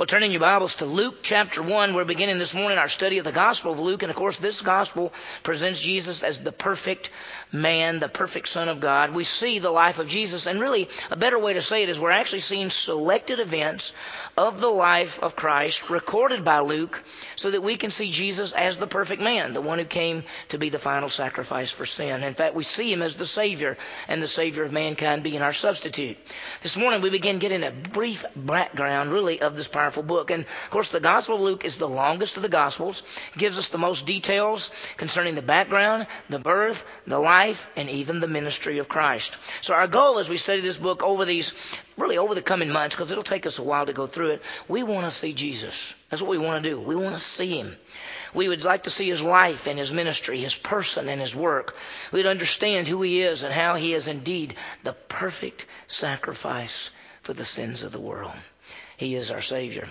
Well, turning your Bibles to Luke chapter 1, we're beginning this morning our study of the Gospel of Luke. And of course, this Gospel presents Jesus as the perfect man, the perfect Son of God. We see the life of Jesus. And really, a better way to say it is we're actually seeing selected events of the life of Christ recorded by Luke so that we can see Jesus as the perfect man, the one who came to be the final sacrifice for sin. In fact, we see him as the Savior and the Savior of mankind being our substitute. This morning, we begin getting a brief background, really, of this powerful powerful book. And of course, the Gospel of Luke is the longest of the Gospels, gives us the most details concerning the background, the birth, the life, and even the ministry of Christ. So our goal as we study this book over these, really over the coming months, because it'll take us a while to go through it, we want to see Jesus. That's what we want to do. We want to see Him. We would like to see his life and his ministry, his person and his work. We'd understand who he is and how he is indeed the perfect sacrifice for the sins of the world. He is our Savior.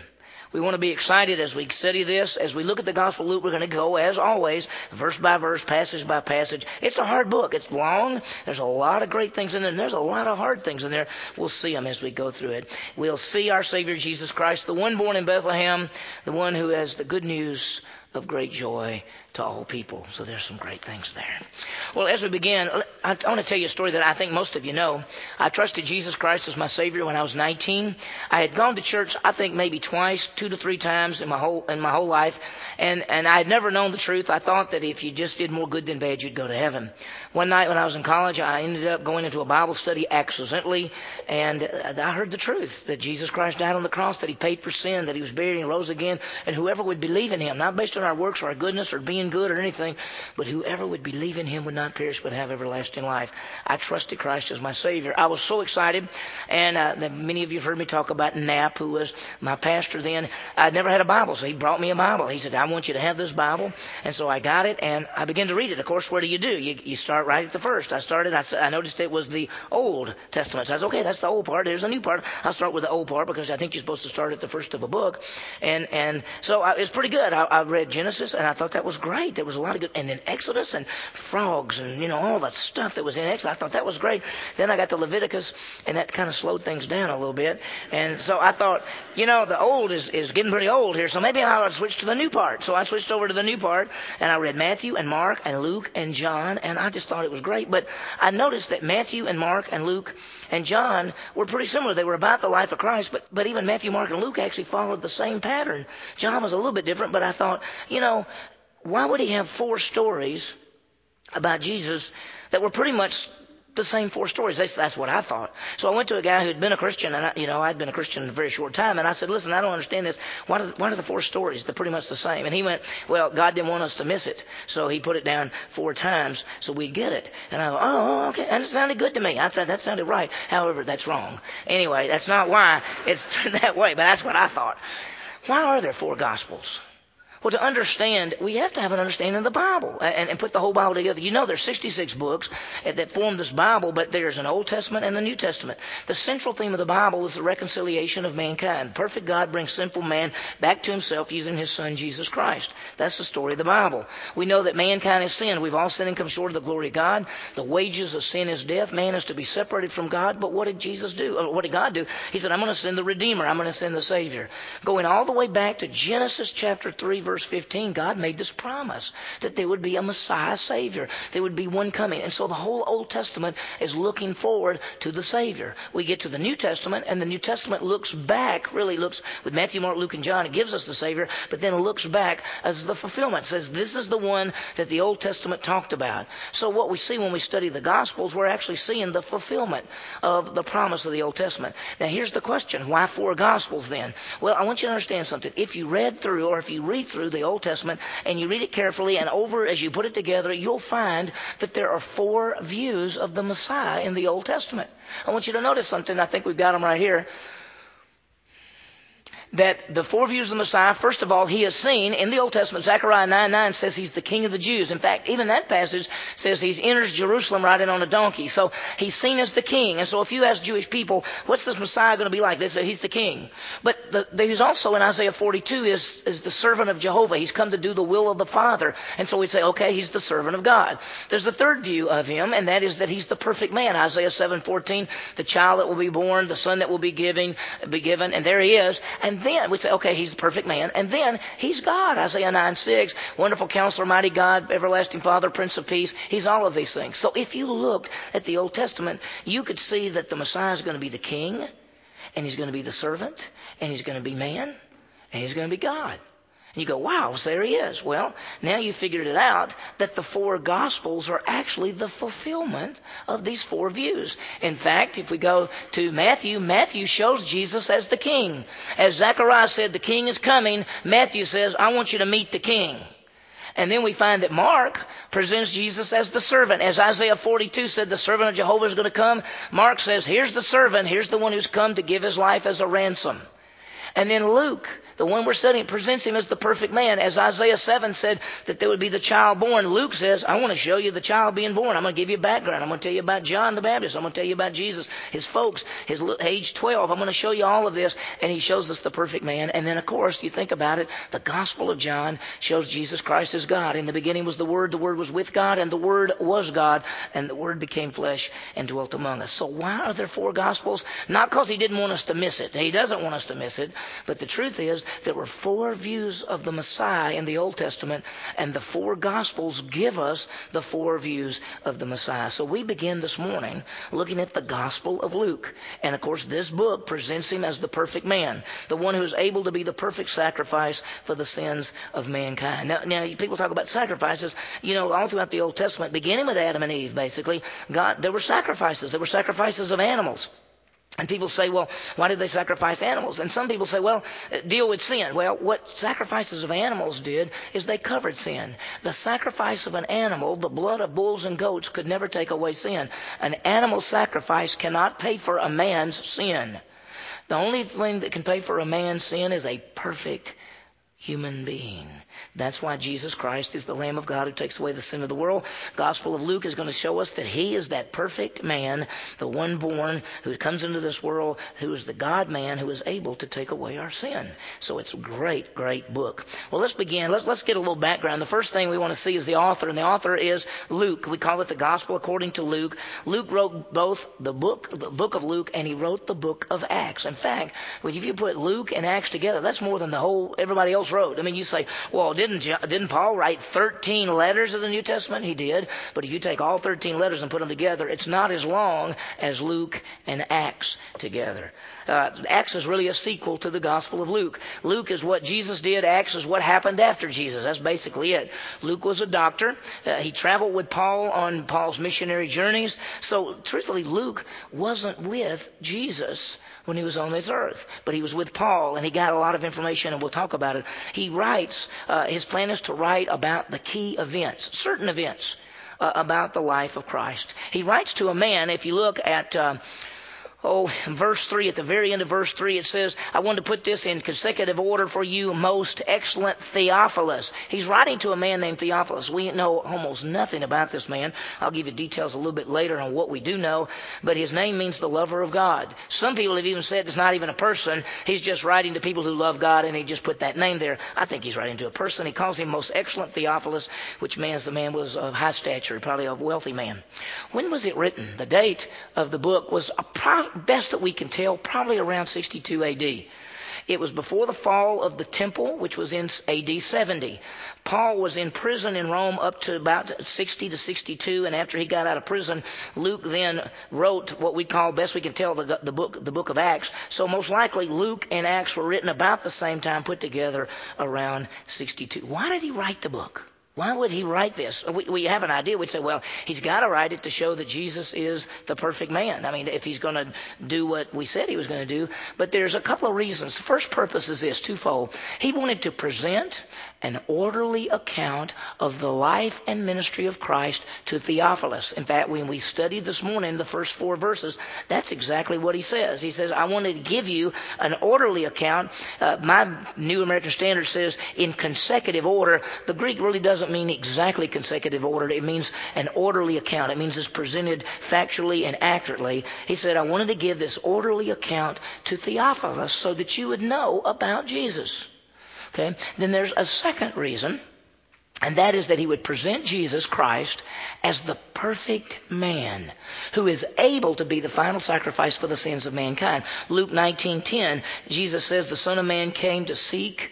We want to be excited as we study this. As we look at the Gospel of Luke, we're going to go, as always, verse by verse, passage by passage. It's a hard book. It's long. There's a lot of great things in there, and there's a lot of hard things in there. We'll see them as we go through it. We'll see our Savior Jesus Christ, the one born in Bethlehem, the one who has the good news of great joy to all people. So there's some great things there. Well, as we begin, I want to tell you a story that I think most of you know. I trusted Jesus Christ as my Savior when I was 19. I had gone to church, I think maybe twice, two to three times in my whole in my whole life, and and I had never known the truth. I thought that if you just did more good than bad, you'd go to heaven. One night when I was in college, I ended up going into a Bible study accidentally, and uh, I heard the truth that Jesus Christ died on the cross, that He paid for sin, that He was buried and rose again, and whoever would believe in Him, not based on our works or our goodness or being good or anything, but whoever would believe in Him would not perish but have everlasting life. I trusted Christ as my Savior. I was so excited, and uh, many of you have heard me talk about Knapp, who was my pastor then. I'd never had a Bible, so he brought me a Bible. He said, "I want you to have this Bible," and so I got it, and I began to read it. Of course, what do you do? You, you start right at the first. I started, I, I noticed it was the Old Testament. So I said, okay, that's the old part. There's a new part. I'll start with the old part because I think you're supposed to start at the first of a book. And, and so I, it's pretty good. I, I read Genesis and I thought that was great. There was a lot of good, and then Exodus and frogs and, you know, all that stuff that was in Exodus. I thought that was great. Then I got to Leviticus and that kind of slowed things down a little bit. And so I thought, you know, the old is, is getting pretty old here. So maybe I'll switch to the new part. So I switched over to the new part and I read Matthew and Mark and Luke and John and I just thought it was great. But I noticed that Matthew and Mark and Luke and John were pretty similar. They were about the life of Christ, but, but even Matthew, Mark, and Luke actually followed the same pattern. John was a little bit different, but I thought, you know, why would he have four stories about Jesus that were pretty much the same four stories. That's, what I thought. So I went to a guy who'd been a Christian, and I, you know I'd been a Christian in a very short time, and I said, "Listen, I don't understand this. Why the, why are the four stories? They're pretty much the same." And he went, "Well, God didn't want us to miss it, so He put it down four times so we'd get it." And I go, "Oh, oh okay." And it sounded good to me. I thought that sounded right. However, that's wrong. Anyway, that's not why it's that way, but that's what I thought. Why are there four Gospels? Well, to understand, we have to have an understanding of the Bible and, and, put the whole Bible together. You know, there's 66 books that form this Bible, but there's an Old Testament and the New Testament. The central theme of the Bible is the reconciliation of mankind. Perfect God brings sinful man back to himself using his Son, Jesus Christ. That's the story of the Bible. We know that mankind has sinned. We've all sinned and come short of the glory of God. The wages of sin is death. Man is to be separated from God. But what did Jesus do? Or what did God do? He said, I'm going to send the Redeemer. I'm going to send the Savior. Going all the way back to Genesis chapter 3, verse 15, God made this promise that there would be a Messiah Savior. There would be one coming. And so the whole Old Testament is looking forward to the Savior. We get to the New Testament, and the New Testament looks back, really looks, with Matthew, Mark, Luke, and John, it gives us the Savior, but then it looks back as the fulfillment. It says this is the one that the Old Testament talked about. So what we see when we study the Gospels, we're actually seeing the fulfillment of the promise of the Old Testament. Now here's the question. Why four Gospels then? Well, I want you to understand something. If you read through, or if you read through the Old Testament and you read it carefully and over as you put it together, you'll find that there are four views of the Messiah in the Old Testament. I want you to notice something. I think we've got them right here that the four views of the Messiah, first of all, he is seen in the Old Testament. Zechariah 9 9 says he's the king of the Jews. In fact, even that passage says he enters Jerusalem riding on a donkey. So he's seen as the king. And so if you ask Jewish people, what's this Messiah going to be like? They say he's the king. But the, he's also in Isaiah 42 is, is the servant of Jehovah. He's come to do the will of the Father. And so we'd say, okay, he's the servant of God. There's the third view of him, and that is that he's the perfect man. Isaiah 7 14, the child that will be born, the son that will be giving, be given, and there he is. And then we say, okay, he's the perfect man. And then he's God. Isaiah 9 6, wonderful counselor, mighty God, everlasting Father, Prince of Peace. He's all of these things. So if you looked at the Old Testament, you could see that the Messiah is going to be the king, and he's going to be the servant, and he's going to be man, and he's going to be God. You go, wow, so there he is. Well, now you figured it out that the four Gospels are actually the fulfillment of these four views. In fact, if we go to Matthew, Matthew shows Jesus as the king. As Zechariah said, the king is coming, Matthew says, I want you to meet the king. And then we find that Mark presents Jesus as the servant. As Isaiah 42 said, the servant of Jehovah is going to come. Mark says, here's the servant. Here's the one who's come to give his life as a ransom. And then Luke, the one we're studying, presents him as the perfect man. As Isaiah 7 said that there would be the child born, Luke says, I want to show you the child being born. I'm going to give you background. I'm going to tell you about John the Baptist. I'm going to tell you about Jesus, his folks, his age 12. I'm going to show you all of this. And he shows us the perfect man. And then, of course, you think about it, the Gospel of John shows Jesus Christ as God. In the beginning was the Word, the Word was with God, and the Word was God, and the Word became flesh and dwelt among us. So why are there four Gospels? Not because he didn't want us to miss it. He doesn't want us to miss it. But the truth is, there were four views of the Messiah in the Old Testament, and the four Gospels give us the four views of the Messiah. So we begin this morning looking at the Gospel of Luke. And of course, this book presents him as the perfect man, the one who is able to be the perfect sacrifice for the sins of mankind. Now, now people talk about sacrifices, you know, all throughout the Old Testament, beginning with Adam and Eve, basically, God, there were sacrifices. There were sacrifices of animals. And people say, well, why did they sacrifice animals? And some people say, well, deal with sin. Well, what sacrifices of animals did is they covered sin. The sacrifice of an animal, the blood of bulls and goats, could never take away sin. An animal sacrifice cannot pay for a man's sin. The only thing that can pay for a man's sin is a perfect human being. That's why Jesus Christ is the Lamb of God who takes away the sin of the world. Gospel of Luke is going to show us that He is that perfect man, the one born who comes into this world, who is the God man who is able to take away our sin. So it's a great, great book. Well, let's begin. Let's, let's get a little background. The first thing we want to see is the author, and the author is Luke. We call it the Gospel according to Luke. Luke wrote both the book, the book of Luke, and he wrote the book of Acts. In fact, if you put Luke and Acts together, that's more than the whole everybody else wrote. I mean, you say, well, didn't, didn't Paul write 13 letters of the New Testament? He did. But if you take all 13 letters and put them together, it's not as long as Luke and Acts together. Uh, Acts is really a sequel to the Gospel of Luke. Luke is what Jesus did. Acts is what happened after Jesus. That's basically it. Luke was a doctor. Uh, he traveled with Paul on Paul's missionary journeys. So, truthfully, Luke wasn't with Jesus when he was on this earth. But he was with Paul and he got a lot of information and we'll talk about it. He writes, uh, his plan is to write about the key events, certain events uh, about the life of Christ. He writes to a man, if you look at uh, Oh, verse 3, at the very end of verse 3, it says, I want to put this in consecutive order for you, most excellent Theophilus. He's writing to a man named Theophilus. We know almost nothing about this man. I'll give you details a little bit later on what we do know, but his name means the lover of God. Some people have even said it's not even a person. He's just writing to people who love God, and he just put that name there. I think he's writing to a person. He calls him most excellent Theophilus, which means the man was of high stature, probably a wealthy man. When was it written? The date of the book was a best that we can tell, probably around 62 AD. It was before the fall of the temple, which was in AD 70. Paul was in prison in Rome up to about 60 to 62, and after he got out of prison, Luke then wrote what we call, best we can tell, the, the book, the book of Acts. So most likely Luke and Acts were written about the same time, put together around 62. Why did he write the book? Why would he write this? We, we have an idea. We'd say, well, he's got to write it to show that Jesus is the perfect man. I mean, if he's going to do what we said he was going to do. But there's a couple of reasons. The first purpose is this, twofold. He wanted to present an orderly account of the life and ministry of Christ to Theophilus. In fact, when we studied this morning the first four verses, that's exactly what he says. He says, I wanted to give you an orderly account. Uh, my New American Standard says in consecutive order. The Greek really doesn't mean exactly consecutive order. It means an orderly account. It means it's presented factually and accurately. He said, I wanted to give this orderly account to Theophilus so that you would know about Jesus. Okay? Then there's a second reason. And that is that he would present Jesus Christ as the perfect man who is able to be the final sacrifice for the sins of mankind. Luke 19:10, Jesus says the Son of Man came to seek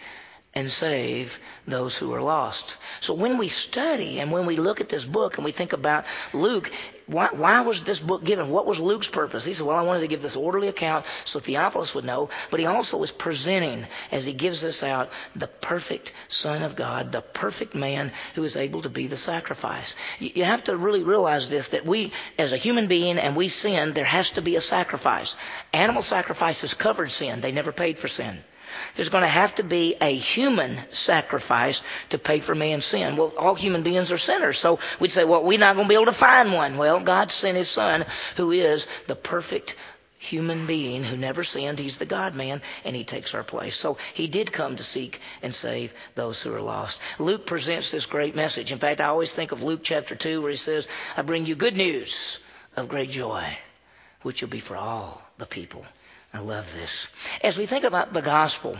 and save those who are lost. So when we study and when we look at this book and we think about Luke, why, why, was this book given? What was Luke's purpose? He said, well, I wanted to give this orderly account so Theophilus would know, but he also is presenting, as he gives this out, the perfect Son of God, the perfect man who is able to be the sacrifice. You, you have to really realize this, that we, as a human being, and we sin, there has to be a sacrifice. Animal sacrifices covered sin. They never paid for sin. There's going to have to be a human sacrifice to pay for man's sin. Well, all human beings are sinners. So we'd say, well, we're not going to be able to find one. Well, God sent His Son, who is the perfect human being who never sinned. He's the God man, and He takes our place. So He did come to seek and save those who are lost. Luke presents this great message. In fact, I always think of Luke chapter 2 where He says, I bring you good news of great joy, which will be for all the people. I love this. As we think about the gospel,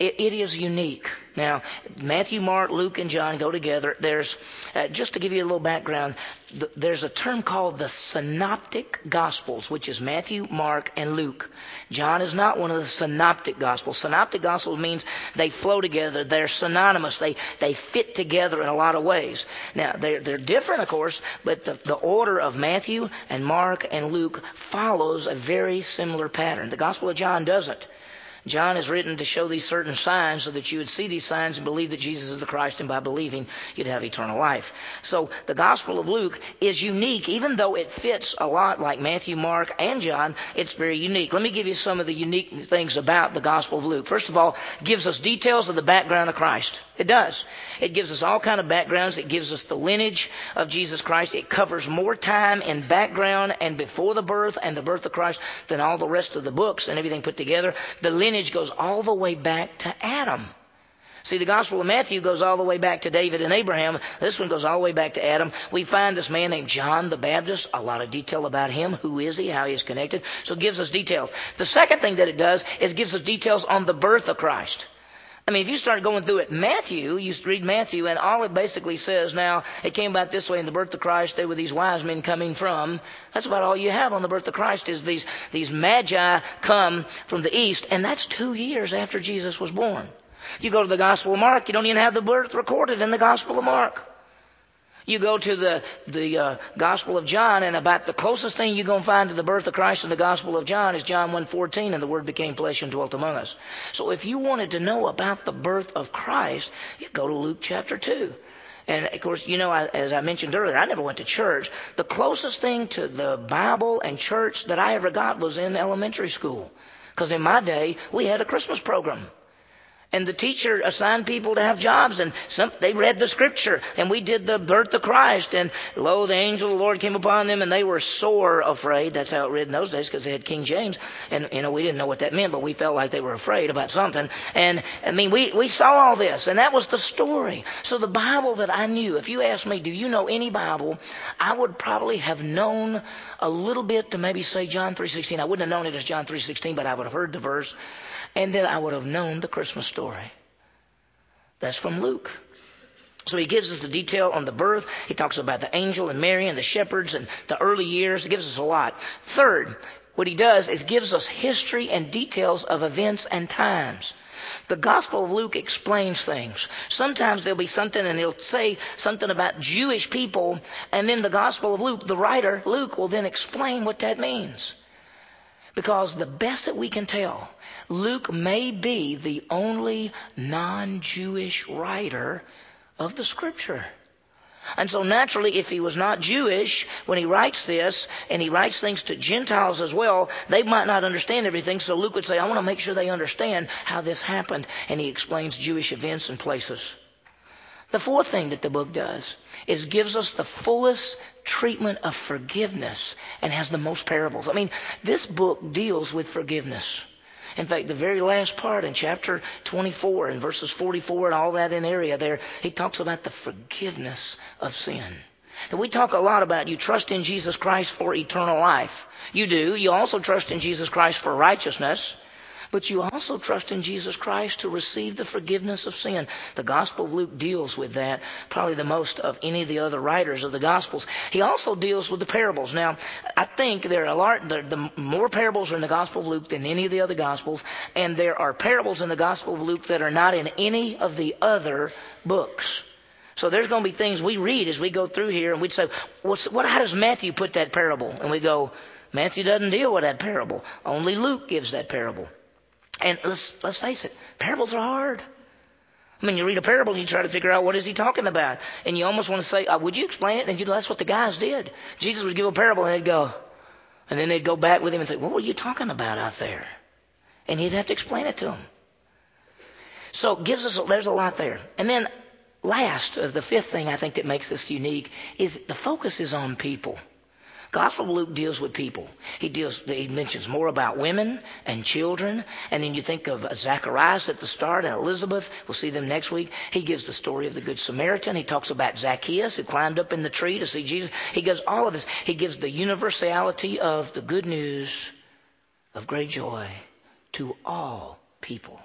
it, it is unique. Now, Matthew, Mark, Luke, and John go together. There's, uh, just to give you a little background, th- there's a term called the synoptic gospels, which is Matthew, Mark, and Luke. John is not one of the synoptic gospels. Synoptic gospels means they flow together. They're synonymous. They, they fit together in a lot of ways. Now, they're, they're different, of course, but the, the order of Matthew and Mark and Luke follows a very similar pattern. The Gospel of John doesn't. John is written to show these certain signs so that you would see these signs and believe that Jesus is the Christ, and by believing, you'd have eternal life. So the Gospel of Luke is unique, even though it fits a lot like Matthew, Mark, and John, it's very unique. Let me give you some of the unique things about the Gospel of Luke. First of all, gives us details of the background of Christ. It does. It gives us all kind of backgrounds. It gives us the lineage of Jesus Christ. It covers more time and background and before the birth and the birth of Christ than all the rest of the books and everything put together. The lineage goes all the way back to Adam. See, the Gospel of Matthew goes all the way back to David and Abraham. This one goes all the way back to Adam. We find this man named John the Baptist, a lot of detail about him. Who is he? How he is connected. So it gives us details. The second thing that it does is gives us details on the birth of Christ. I mean, if you start going through it, Matthew, you read Matthew, and all it basically says now, it came about this way in the birth of Christ, there were these wise men coming from. That's about all you have on the birth of Christ is these, these magi come from the east, and that's two years after Jesus was born. You go to the Gospel of Mark, you don't even have the birth recorded in the Gospel of Mark. You go to the, the uh, Gospel of John, and about the closest thing you're going to find to the birth of Christ in the Gospel of John is John 1.14, and the Word became flesh and dwelt among us. So if you wanted to know about the birth of Christ, you go to Luke chapter 2. And of course, you know, as I mentioned earlier, I never went to church. The closest thing to the Bible and church that I ever got was in elementary school. Because in my day, we had a Christmas program. And the teacher assigned people to have jobs, and some, they read the scripture, and we did the birth of Christ, and lo, the angel of the Lord came upon them, and they were sore afraid. That's how it read in those days, because they had King James, and you know we didn't know what that meant, but we felt like they were afraid about something. And I mean, we we saw all this, and that was the story. So the Bible that I knew, if you asked me, do you know any Bible, I would probably have known a little bit to maybe say John 3:16. I wouldn't have known it as John 3:16, but I would have heard the verse and then I would have known the Christmas story. That's from Luke. So he gives us the detail on the birth. He talks about the angel and Mary and the shepherds and the early years. He gives us a lot. Third, what he does is gives us history and details of events and times. The Gospel of Luke explains things. Sometimes there'll be something and he'll say something about Jewish people, and then the Gospel of Luke, the writer, Luke, will then explain what that means. Because the best that we can tell, Luke may be the only non-Jewish writer of the scripture. And so naturally, if he was not Jewish when he writes this, and he writes things to Gentiles as well, they might not understand everything. So Luke would say, I want to make sure they understand how this happened. And he explains Jewish events and places. The fourth thing that the book does is gives us the fullest treatment of forgiveness and has the most parables. I mean, this book deals with forgiveness. In fact, the very last part in chapter 24 and verses 44 and all that in area there, he talks about the forgiveness of sin. And we talk a lot about you trust in Jesus Christ for eternal life. You do. You also trust in Jesus Christ for righteousness. But you also trust in Jesus Christ to receive the forgiveness of sin. The Gospel of Luke deals with that probably the most of any of the other writers of the Gospels. He also deals with the parables. Now, I think there are a lot, the, more parables are in the Gospel of Luke than any of the other Gospels, and there are parables in the Gospel of Luke that are not in any of the other books. So there's going to be things we read as we go through here, and we'd say, What's, "What? How does Matthew put that parable?" And we go, "Matthew doesn't deal with that parable. Only Luke gives that parable." And let's, let's face it, parables are hard. I mean, you read a parable and you try to figure out what is he talking about. And you almost want to say, oh, would you explain it? And you that's what the guys did. Jesus would give a parable and they'd go, and then they'd go back with him and say, what were you talking about out there? And he'd have to explain it to them. So it gives us, a, there's a lot there. And then last, uh, the fifth thing I think that makes this unique is the focus is on people. Gospel of Luke deals with people. He deals, he mentions more about women and children. And then you think of Zacharias at the start and Elizabeth. We'll see them next week. He gives the story of the Good Samaritan. He talks about Zacchaeus who climbed up in the tree to see Jesus. He gives all of this. He gives the universality of the good news of great joy to all people.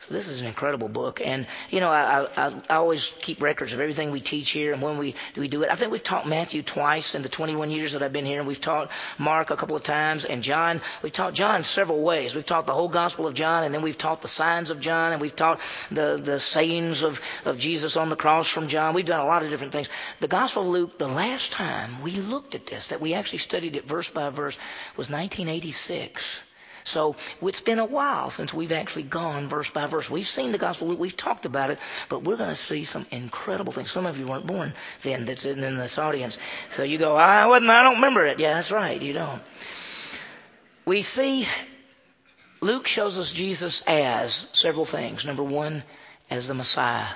So this is an incredible book, and you know I, I, I always keep records of everything we teach here and when we do we do it. I think we've taught Matthew twice in the 21 years that I've been here, and we've taught Mark a couple of times, and John. We've taught John several ways. We've taught the whole Gospel of John, and then we've taught the signs of John, and we've taught the the sayings of of Jesus on the cross from John. We've done a lot of different things. The Gospel of Luke. The last time we looked at this, that we actually studied it verse by verse, was 1986. So it's been a while since we've actually gone verse by verse. We've seen the gospel, we've talked about it, but we're going to see some incredible things. Some of you weren't born then that's in this audience. So you go, I wasn't, I don't remember it. Yeah, that's right, you don't. We see Luke shows us Jesus as several things. Number one, as the Messiah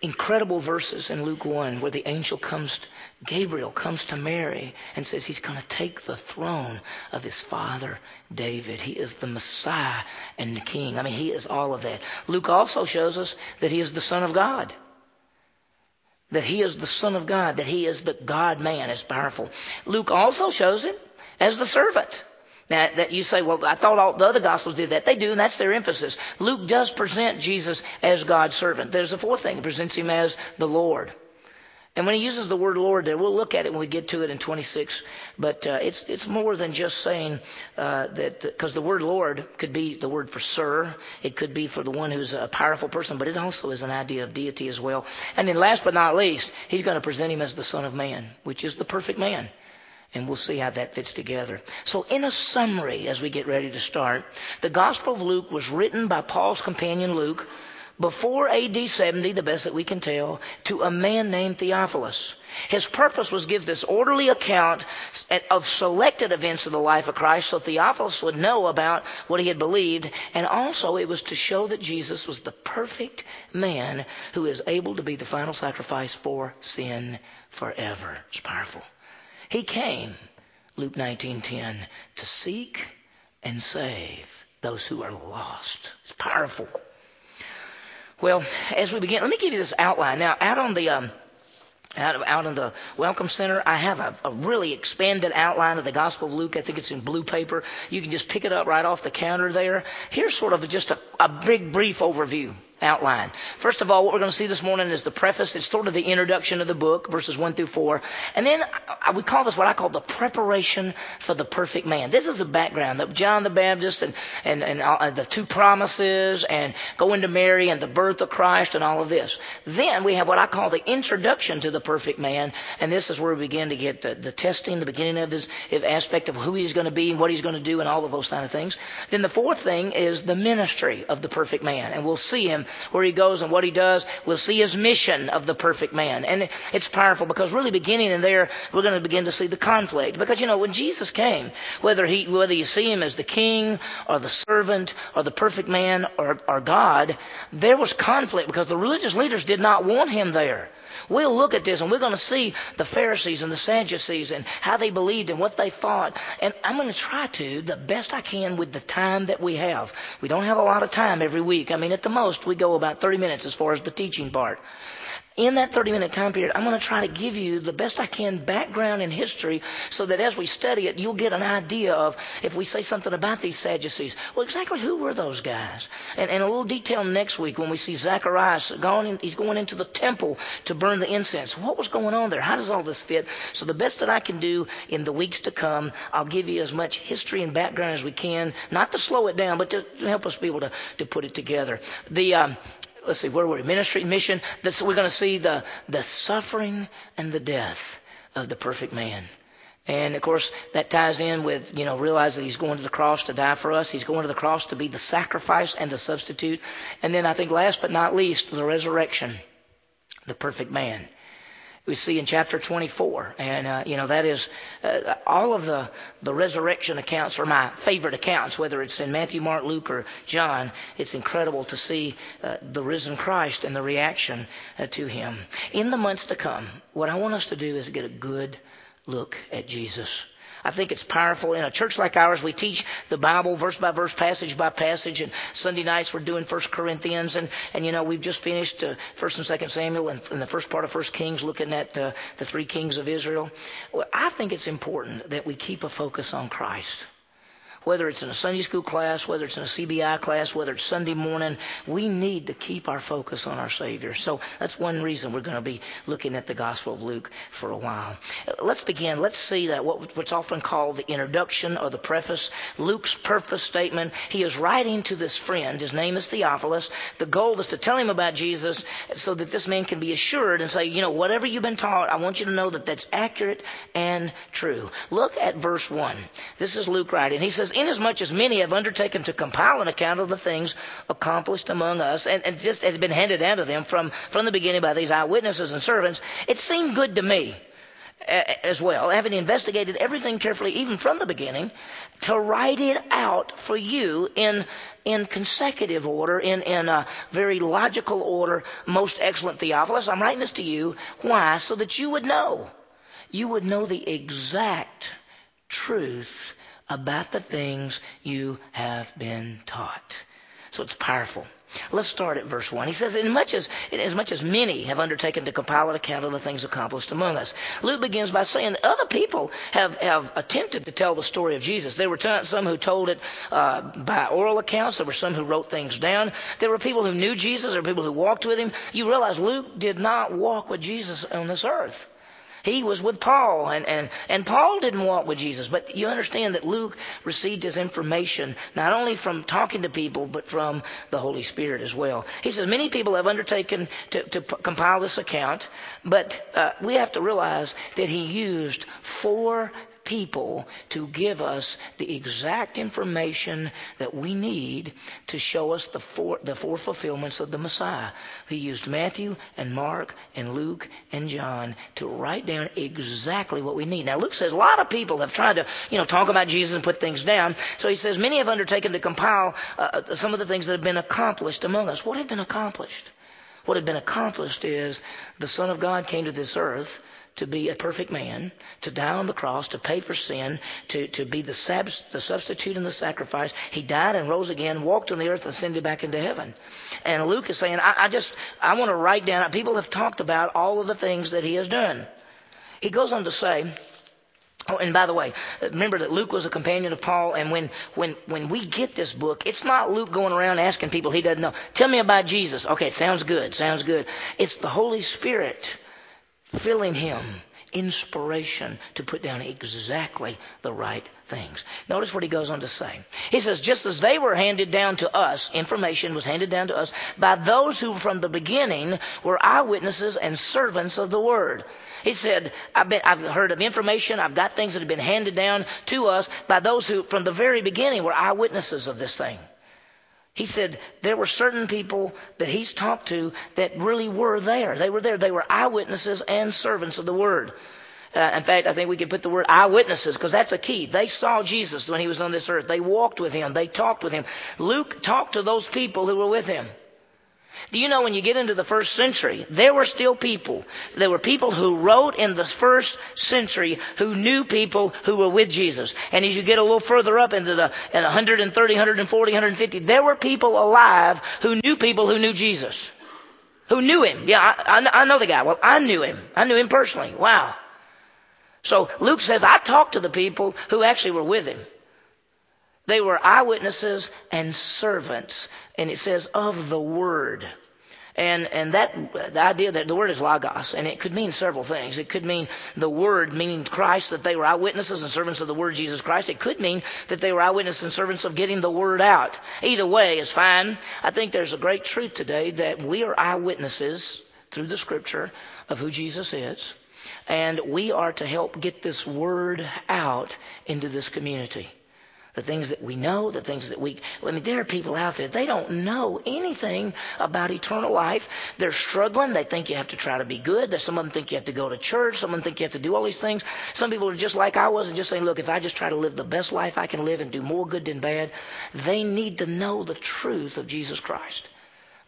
incredible verses in Luke 1 where the angel comes, Gabriel comes to Mary and says he's going to take the throne of his father David. He is the Messiah and the King. I mean, he is all of that. Luke also shows us that he is the Son of God. That he is the Son of God, that he is the God man, is powerful. Luke also shows him as the servant. That you say, well, I thought all the other gospels did that. They do, and that's their emphasis. Luke does present Jesus as God's servant. There's a fourth thing. He presents him as the Lord. And when he uses the word Lord there, we'll look at it when we get to it in 26. But uh, it's it's more than just saying uh, that because the word Lord could be the word for sir. It could be for the one who's a powerful person, but it also is an idea of deity as well. And then last but not least, he's going to present him as the Son of Man, which is the perfect man. And we'll see how that fits together. So, in a summary, as we get ready to start, the Gospel of Luke was written by Paul's companion Luke before AD 70, the best that we can tell, to a man named Theophilus. His purpose was to give this orderly account of selected events of the life of Christ so Theophilus would know about what he had believed, and also it was to show that Jesus was the perfect man who is able to be the final sacrifice for sin forever. It's powerful. He came, Luke 19:10, to seek and save those who are lost. It's powerful. Well, as we begin, let me give you this outline. Now, out on the um, out, of out in the Welcome Center, I have a, a, really expanded outline of the Gospel of Luke. I think it's in blue paper. You can just pick it up right off the counter there. Here's sort of just a, a big, brief overview outline. First of all, what we're going to see this morning is the preface. It's sort of the introduction of the book, verses 1 through 4. And then I, we call this what I call the preparation for the perfect man. This is the background of John the Baptist and, and, and uh, the two promises and going to Mary and the birth of Christ and all of this. Then we have what I call the introduction to the perfect man. And this is where we begin to get the, the testing, the beginning of his aspect of who he's going to be and what he's going to do and all of those kind of things. Then the fourth thing is the ministry of the perfect man. And we'll see him where he goes and what he does. We'll see his mission of the perfect man. And it's powerful because really beginning in there, we're going to begin to see the conflict. Because, you know, when Jesus came, whether he, whether you see him as the king or the servant or the perfect man or, or God, there was conflict because the religious leaders did not want him there. We'll look at this and we're going to see the Pharisees and the Sadducees and how they believed and what they thought. And I'm going to try to, the best I can with the time that we have. We don't have a lot of time every week. I mean, at the most, we go about 30 minutes as far as the teaching part. In that 30 minute time period, I'm going to try to give you the best I can background and history so that as we study it, you'll get an idea of if we say something about these Sadducees, well, exactly who were those guys? And, and a little detail next week when we see Zacharias going in, he's going into the temple to burn the incense. What was going on there? How does all this fit? So the best that I can do in the weeks to come, I'll give you as much history and background as we can, not to slow it down, but to help us be able to, to put it together. The, um, let's see, where were we? Ministry mission. This, we're going to see the, the suffering and the death of the perfect man. And of course, that ties in with, you know, realize that he's going to the cross to die for us. He's going to the cross to be the sacrifice and the substitute. And then I think last but not least, the resurrection, the perfect man we see in chapter 24. And, uh, you know, that is uh, all of the, the resurrection accounts are my favorite accounts, whether it's in Matthew, Mark, Luke, or John. It's incredible to see uh, the risen Christ and the reaction uh, to him. In the months to come, what I want us to do is get a good look at Jesus. I think it's powerful. In a church like ours, we teach the Bible verse by verse, passage by passage, and Sunday nights we're doing First Corinthians, and and you know we've just finished uh, First and Second Samuel, and in the first part of First Kings, looking at uh, the three kings of Israel. Well, I think it's important that we keep a focus on Christ whether it's in a Sunday school class, whether it's in a CBI class, whether it's Sunday morning, we need to keep our focus on our Savior. So that's one reason we're going to be looking at the Gospel of Luke for a while. Let's begin. Let's see that what, what's often called the introduction or the preface, Luke's purpose statement. He is writing to this friend. His name is Theophilus. The goal is to tell him about Jesus so that this man can be assured and say, you know, whatever you've been taught, I want you to know that that's accurate and true. Look at verse 1. This is Luke writing. He says, says, Inasmuch as many have undertaken to compile an account of the things accomplished among us, and, and just has been handed down to them from, from the beginning by these eyewitnesses and servants, it seemed good to me as well, having investigated everything carefully, even from the beginning, to write it out for you in, in consecutive order, in, in a very logical order, most excellent Theophilus. I'm writing this to you. Why? So that you would know. You would know the exact truth about the things you have been taught. So it's powerful. Let's start at verse 1. He says, as much as, as much as many have undertaken to compile an account of the things accomplished among us. Luke begins by saying other people have, have attempted to tell the story of Jesus. There were t- some who told it uh, by oral accounts. There were some who wrote things down. There were people who knew Jesus. There were people who walked with him. You realize Luke did not walk with Jesus on this earth. He was with Paul, and, and, and Paul didn't walk with Jesus. But you understand that Luke received his information not only from talking to people, but from the Holy Spirit as well. He says, Many people have undertaken to, to compile this account, but uh, we have to realize that he used four people to give us the exact information that we need to show us the four, the four fulfillments of the Messiah. He used Matthew and Mark and Luke and John to write down exactly what we need. Now, Luke says a lot of people have tried to, you know, talk about Jesus and put things down. So he says many have undertaken to compile uh, some of the things that have been accomplished among us. What had been accomplished? What had been accomplished is the Son of God came to this earth to be a perfect man, to die on the cross, to pay for sin, to, to be the, sab- the substitute and the sacrifice. He died and rose again, walked on the earth, ascended back into heaven. And Luke is saying, I, I just, I want to write down, people have talked about all of the things that he has done. He goes on to say, Oh, and by the way, remember that Luke was a companion of Paul, and when, when, when we get this book, it's not Luke going around asking people he doesn't know. Tell me about Jesus. Okay, sounds good, sounds good. It's the Holy Spirit filling him inspiration to put down exactly the right things. Notice what he goes on to say. He says, just as they were handed down to us, information was handed down to us by those who from the beginning were eyewitnesses and servants of the word. He said, I've, been, I've heard of information, I've got things that have been handed down to us by those who from the very beginning were eyewitnesses of this thing. He said there were certain people that he's talked to that really were there. They were there. They were eyewitnesses and servants of the word. Uh, in fact, I think we could put the word eyewitnesses because that's a key. They saw Jesus when he was on this earth. They walked with him. They talked with him. Luke talked to those people who were with him. Do you know when you get into the first century, there were still people. There were people who wrote in the first century who knew people who were with Jesus. And as you get a little further up into the 130, 140, 150, there were people alive who knew people who knew Jesus. who knew him. Yeah, I, I, I know the guy. Well, I knew him. I knew him personally. Wow. So Luke says, I talked to the people who actually were with him. They were eyewitnesses and servants. And it says, of the word. And, and that, the idea that the word is logos, and it could mean several things. It could mean the word, meaning Christ, that they were eyewitnesses and servants of the word Jesus Christ. It could mean that they were eyewitnesses and servants of getting the word out. Either way is fine. I think there's a great truth today that we are eyewitnesses through the scripture of who Jesus is. And we are to help get this word out into this community the things that we know, the things that we. I mean, there are people out there, they don't know anything about eternal life. They're struggling. They think you have to try to be good. Some of them think you have to go to church. Some of them think you have to do all these things. Some people are just like I was and just saying, look, if I just try to live the best life I can live and do more good than bad, they need to know the truth of Jesus Christ.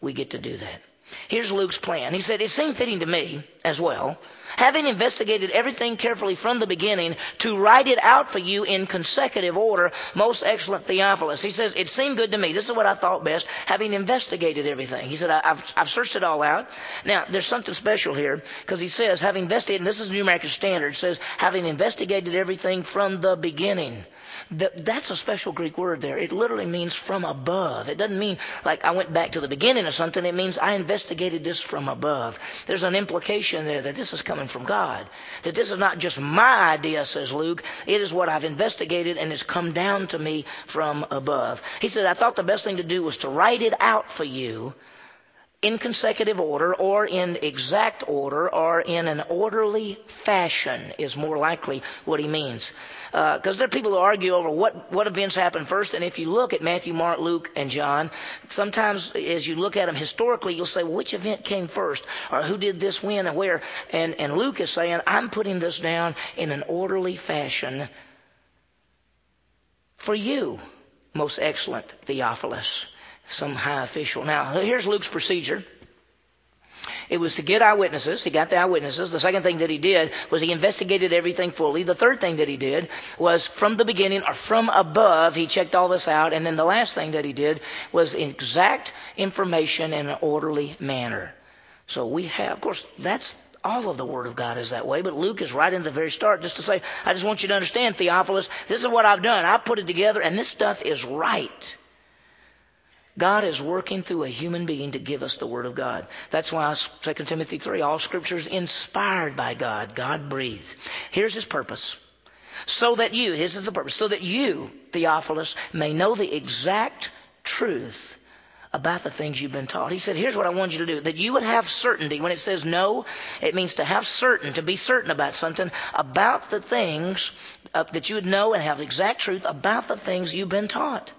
We get to do that. Here's Luke's plan. He said, It seemed fitting to me as well, having investigated everything carefully from the beginning, to write it out for you in consecutive order, most excellent Theophilus. He says, It seemed good to me. This is what I thought best, having investigated everything. He said, I've, I've searched it all out. Now, there's something special here, because he says, having investigated, and this is New American Standard, says, having investigated everything from the beginning. That's a special Greek word there. It literally means from above. It doesn't mean like I went back to the beginning of something. It means I investigated this from above. There's an implication there that this is coming from God. That this is not just my idea, says Luke. It is what I've investigated and it's come down to me from above. He said, I thought the best thing to do was to write it out for you in consecutive order or in exact order or in an orderly fashion is more likely what he means. Because uh, there are people who argue over what, what events happened first. And if you look at Matthew, Mark, Luke, and John, sometimes as you look at them historically, you'll say, which event came first? Or who did this when and where? And, and Luke is saying, I'm putting this down in an orderly fashion for you, most excellent Theophilus some high official. Now, here's Luke's procedure. It was to get eyewitnesses. He got the eyewitnesses. The second thing that he did was he investigated everything fully. The third thing that he did was from the beginning or from above, he checked all this out. And then the last thing that he did was exact information in an orderly manner. So we have, of course, that's all of the Word of God is that way, but Luke is right in the very start just to say, I just want you to understand, Theophilus, this is what I've done. I've put it together, and this stuff is right. God is working through a human being to give us the Word of God. That's why 2 Timothy 3, all Scripture is inspired by God. God breathed. Here's His purpose. So that you, His is the purpose, so that you, Theophilus, may know the exact truth about the things you've been taught. He said, here's what I want you to do. That you would have certainty. When it says know, it means to have certain, to be certain about something, about the things uh, that you would know and have exact truth about the things you've been taught.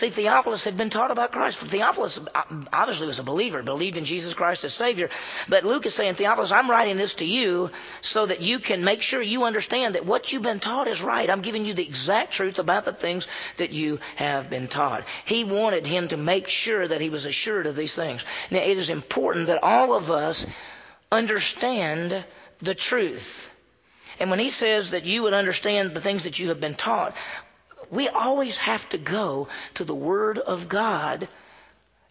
See, Theophilus had been taught about Christ. Theophilus uh, obviously was a believer, believed in Jesus Christ as Savior. But Luke is saying, Theophilus, I'm writing this to you so that you can make sure you understand that what you've been taught is right. I'm giving you the exact truth about the things that you have been taught. He wanted him to make sure that he was assured of these things. Now, it is important that all of us understand the truth. And when he says that you would understand the things that you have been taught, we always have to go to the Word of God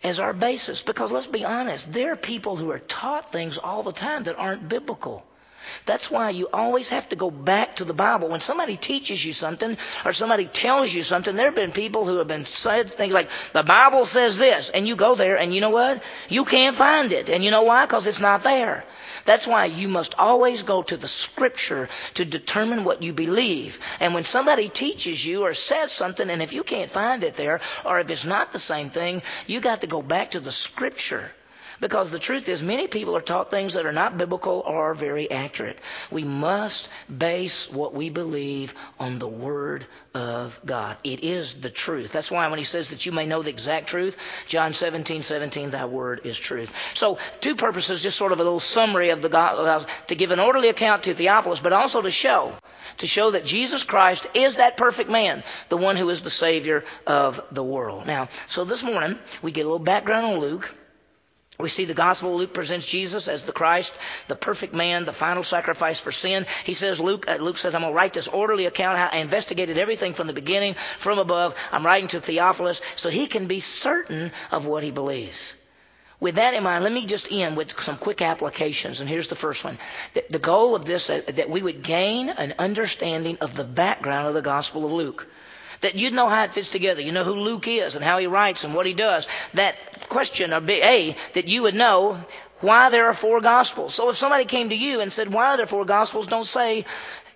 as our basis. Because let's be honest, there are people who are taught things all the time that aren't biblical. That's why you always have to go back to the Bible. When somebody teaches you something or somebody tells you something, there have been people who have been said things like, the Bible says this, and you go there and you know what? You can't find it. And you know why? Because it's not there. That's why you must always go to the scripture to determine what you believe. And when somebody teaches you or says something, and if you can't find it there, or if it's not the same thing, you got to go back to the scripture because the truth is, many people are taught things that are not biblical or very accurate. We must base what we believe on the Word of God. It is the truth. That's why when he says that you may know the exact truth, John 17, 17, that word is truth. So, two purposes, just sort of a little summary of the gospel, to give an orderly account to Theophilus, but also to show, to show that Jesus Christ is that perfect man, the one who is the Savior of the world. Now, so this morning, we get a little background on Luke. We see the Gospel of Luke presents Jesus as the Christ, the perfect man, the final sacrifice for sin. He says, Luke, uh, Luke says, I'm going to write this orderly account. I investigated everything from the beginning, from above. I'm writing to Theophilus so he can be certain of what he believes. With that in mind, let me just end with some quick applications. And here's the first one. The goal of this, uh, that we would gain an understanding of the background of the Gospel of Luke. That you'd know how it fits together. You know who Luke is and how he writes and what he does. That question, or A, that you would know why there are four Gospels. So if somebody came to you and said, why are there four Gospels? Don't say,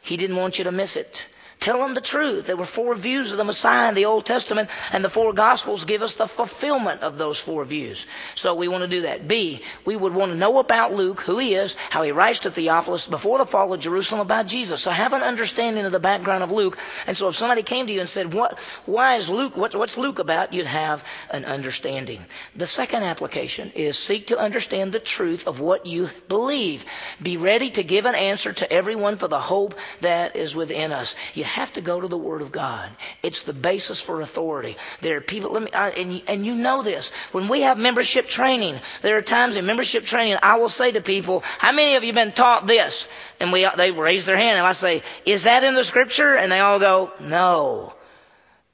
he didn't want you to miss it. Tell them the truth. There were four views of the Messiah in the Old Testament, and the four Gospels give us the fulfillment of those four views. So we want to do that. B, we would want to know about Luke, who he is, how he writes to Theophilus before the fall of Jerusalem about Jesus. So have an understanding of the background of Luke. And so if somebody came to you and said, what, why is Luke, what, what's Luke about? You'd have an understanding. The second application is seek to understand the truth of what you believe. Be ready to give an answer to everyone for the hope that is within us. You have to go to the Word of God. It's the basis for authority. There are people, let me, I, and, and you know this. When we have membership training, there are times in membership training I will say to people, how many of you been taught this? And we, they raise their hand and I say, is that in the Scripture? And they all go, no.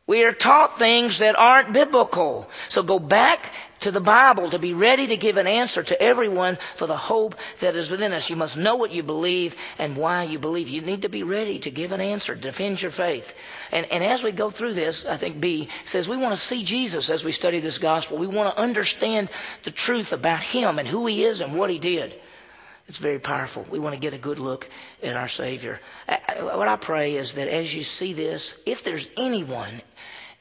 We are taught things that aren't biblical. So go back to the Bible to be ready to give an answer to everyone for the hope that is within us. You must know what you believe and why you believe. You need to be ready to give an answer, defend your faith. And, and as we go through this, I think B says we want to see Jesus as we study this gospel. We want to understand the truth about Him and who He is and what He did. It's very powerful. We want to get a good look at our Savior. What I pray is that as you see this, if there's anyone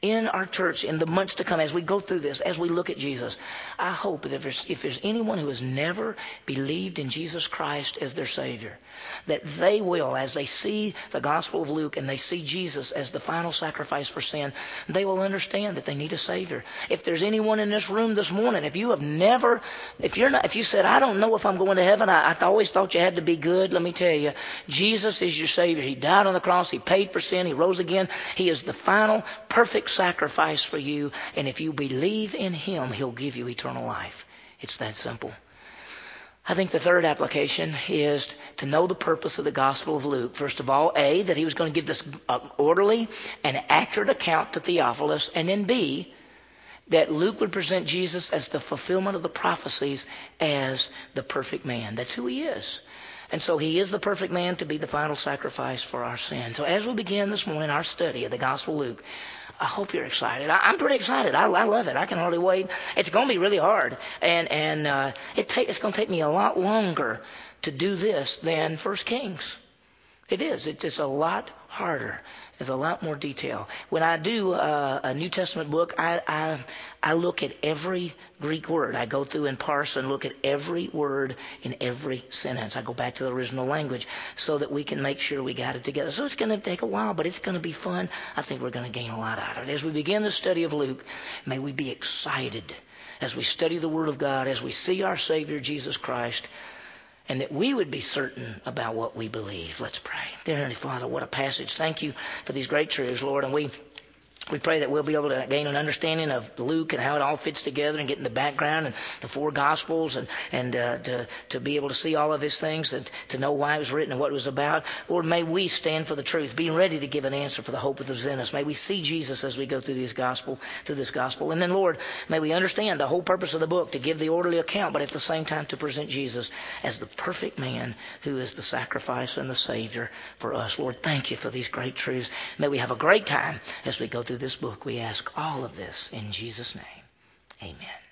in our church in the months to come as we go through this, as we look at Jesus. I hope that if there's, if there's anyone who has never believed in Jesus Christ as their Savior, that they will, as they see the Gospel of Luke and they see Jesus as the final sacrifice for sin, they will understand that they need a Savior. If there's anyone in this room this morning, if you have never, if you're not, if you said, I don't know if I'm going to heaven, I, I always thought you had to be good, let me tell you, Jesus is your Savior. He died on the cross. He paid for sin. He rose again. He is the final, perfect sacrifice for you, and if you believe in Him, He'll give you eternal life. It's that simple. I think the third application is to know the purpose of the Gospel of Luke. First of all, A, that he was going to give this uh, orderly and accurate account to Theophilus, and then B, that Luke would present Jesus as the fulfillment of the prophecies as the perfect man. That's who he is. And so he is the perfect man to be the final sacrifice for our sin. So as we begin this morning our study of the Gospel of Luke, I hope you're excited. I, am pretty excited. I, I, love it. I can hardly wait. It's going to be really hard, and and uh, it take, it's going to take me a lot longer to do this than First Kings. It is. It's a lot harder. There's a lot more detail. When I do uh, a New Testament book, I, I, I look at every Greek word. I go through and parse and look at every word in every sentence. I go back to the original language so that we can make sure we got it together. So it's going to take a while, but it's going to be fun. I think we're going to gain a lot out of it. As we begin the study of Luke, may we be excited as we study the Word of God, as we see our Savior Jesus Christ and that we would be certain about what we believe. Let's pray. Dear Heavenly Father, what a passage. Thank you for these great truths, Lord. And we we pray that we'll be able to gain an understanding of Luke and how it all fits together and get in the background and the four Gospels and, and uh, to, to be able to see all of these things and to know why it was written and what it was about. Lord, may we stand for the truth, being ready to give an answer for the hope that is in us. May we see Jesus as we go through this gospel, through this gospel. And then, Lord, may we understand the whole purpose of the book to give the orderly account, but at the same time to present Jesus as the perfect man who is the sacrifice and the Savior for us. Lord, thank you for these great truths. May we have a great time as we go through this book. We ask all of this in Jesus' name. Amen.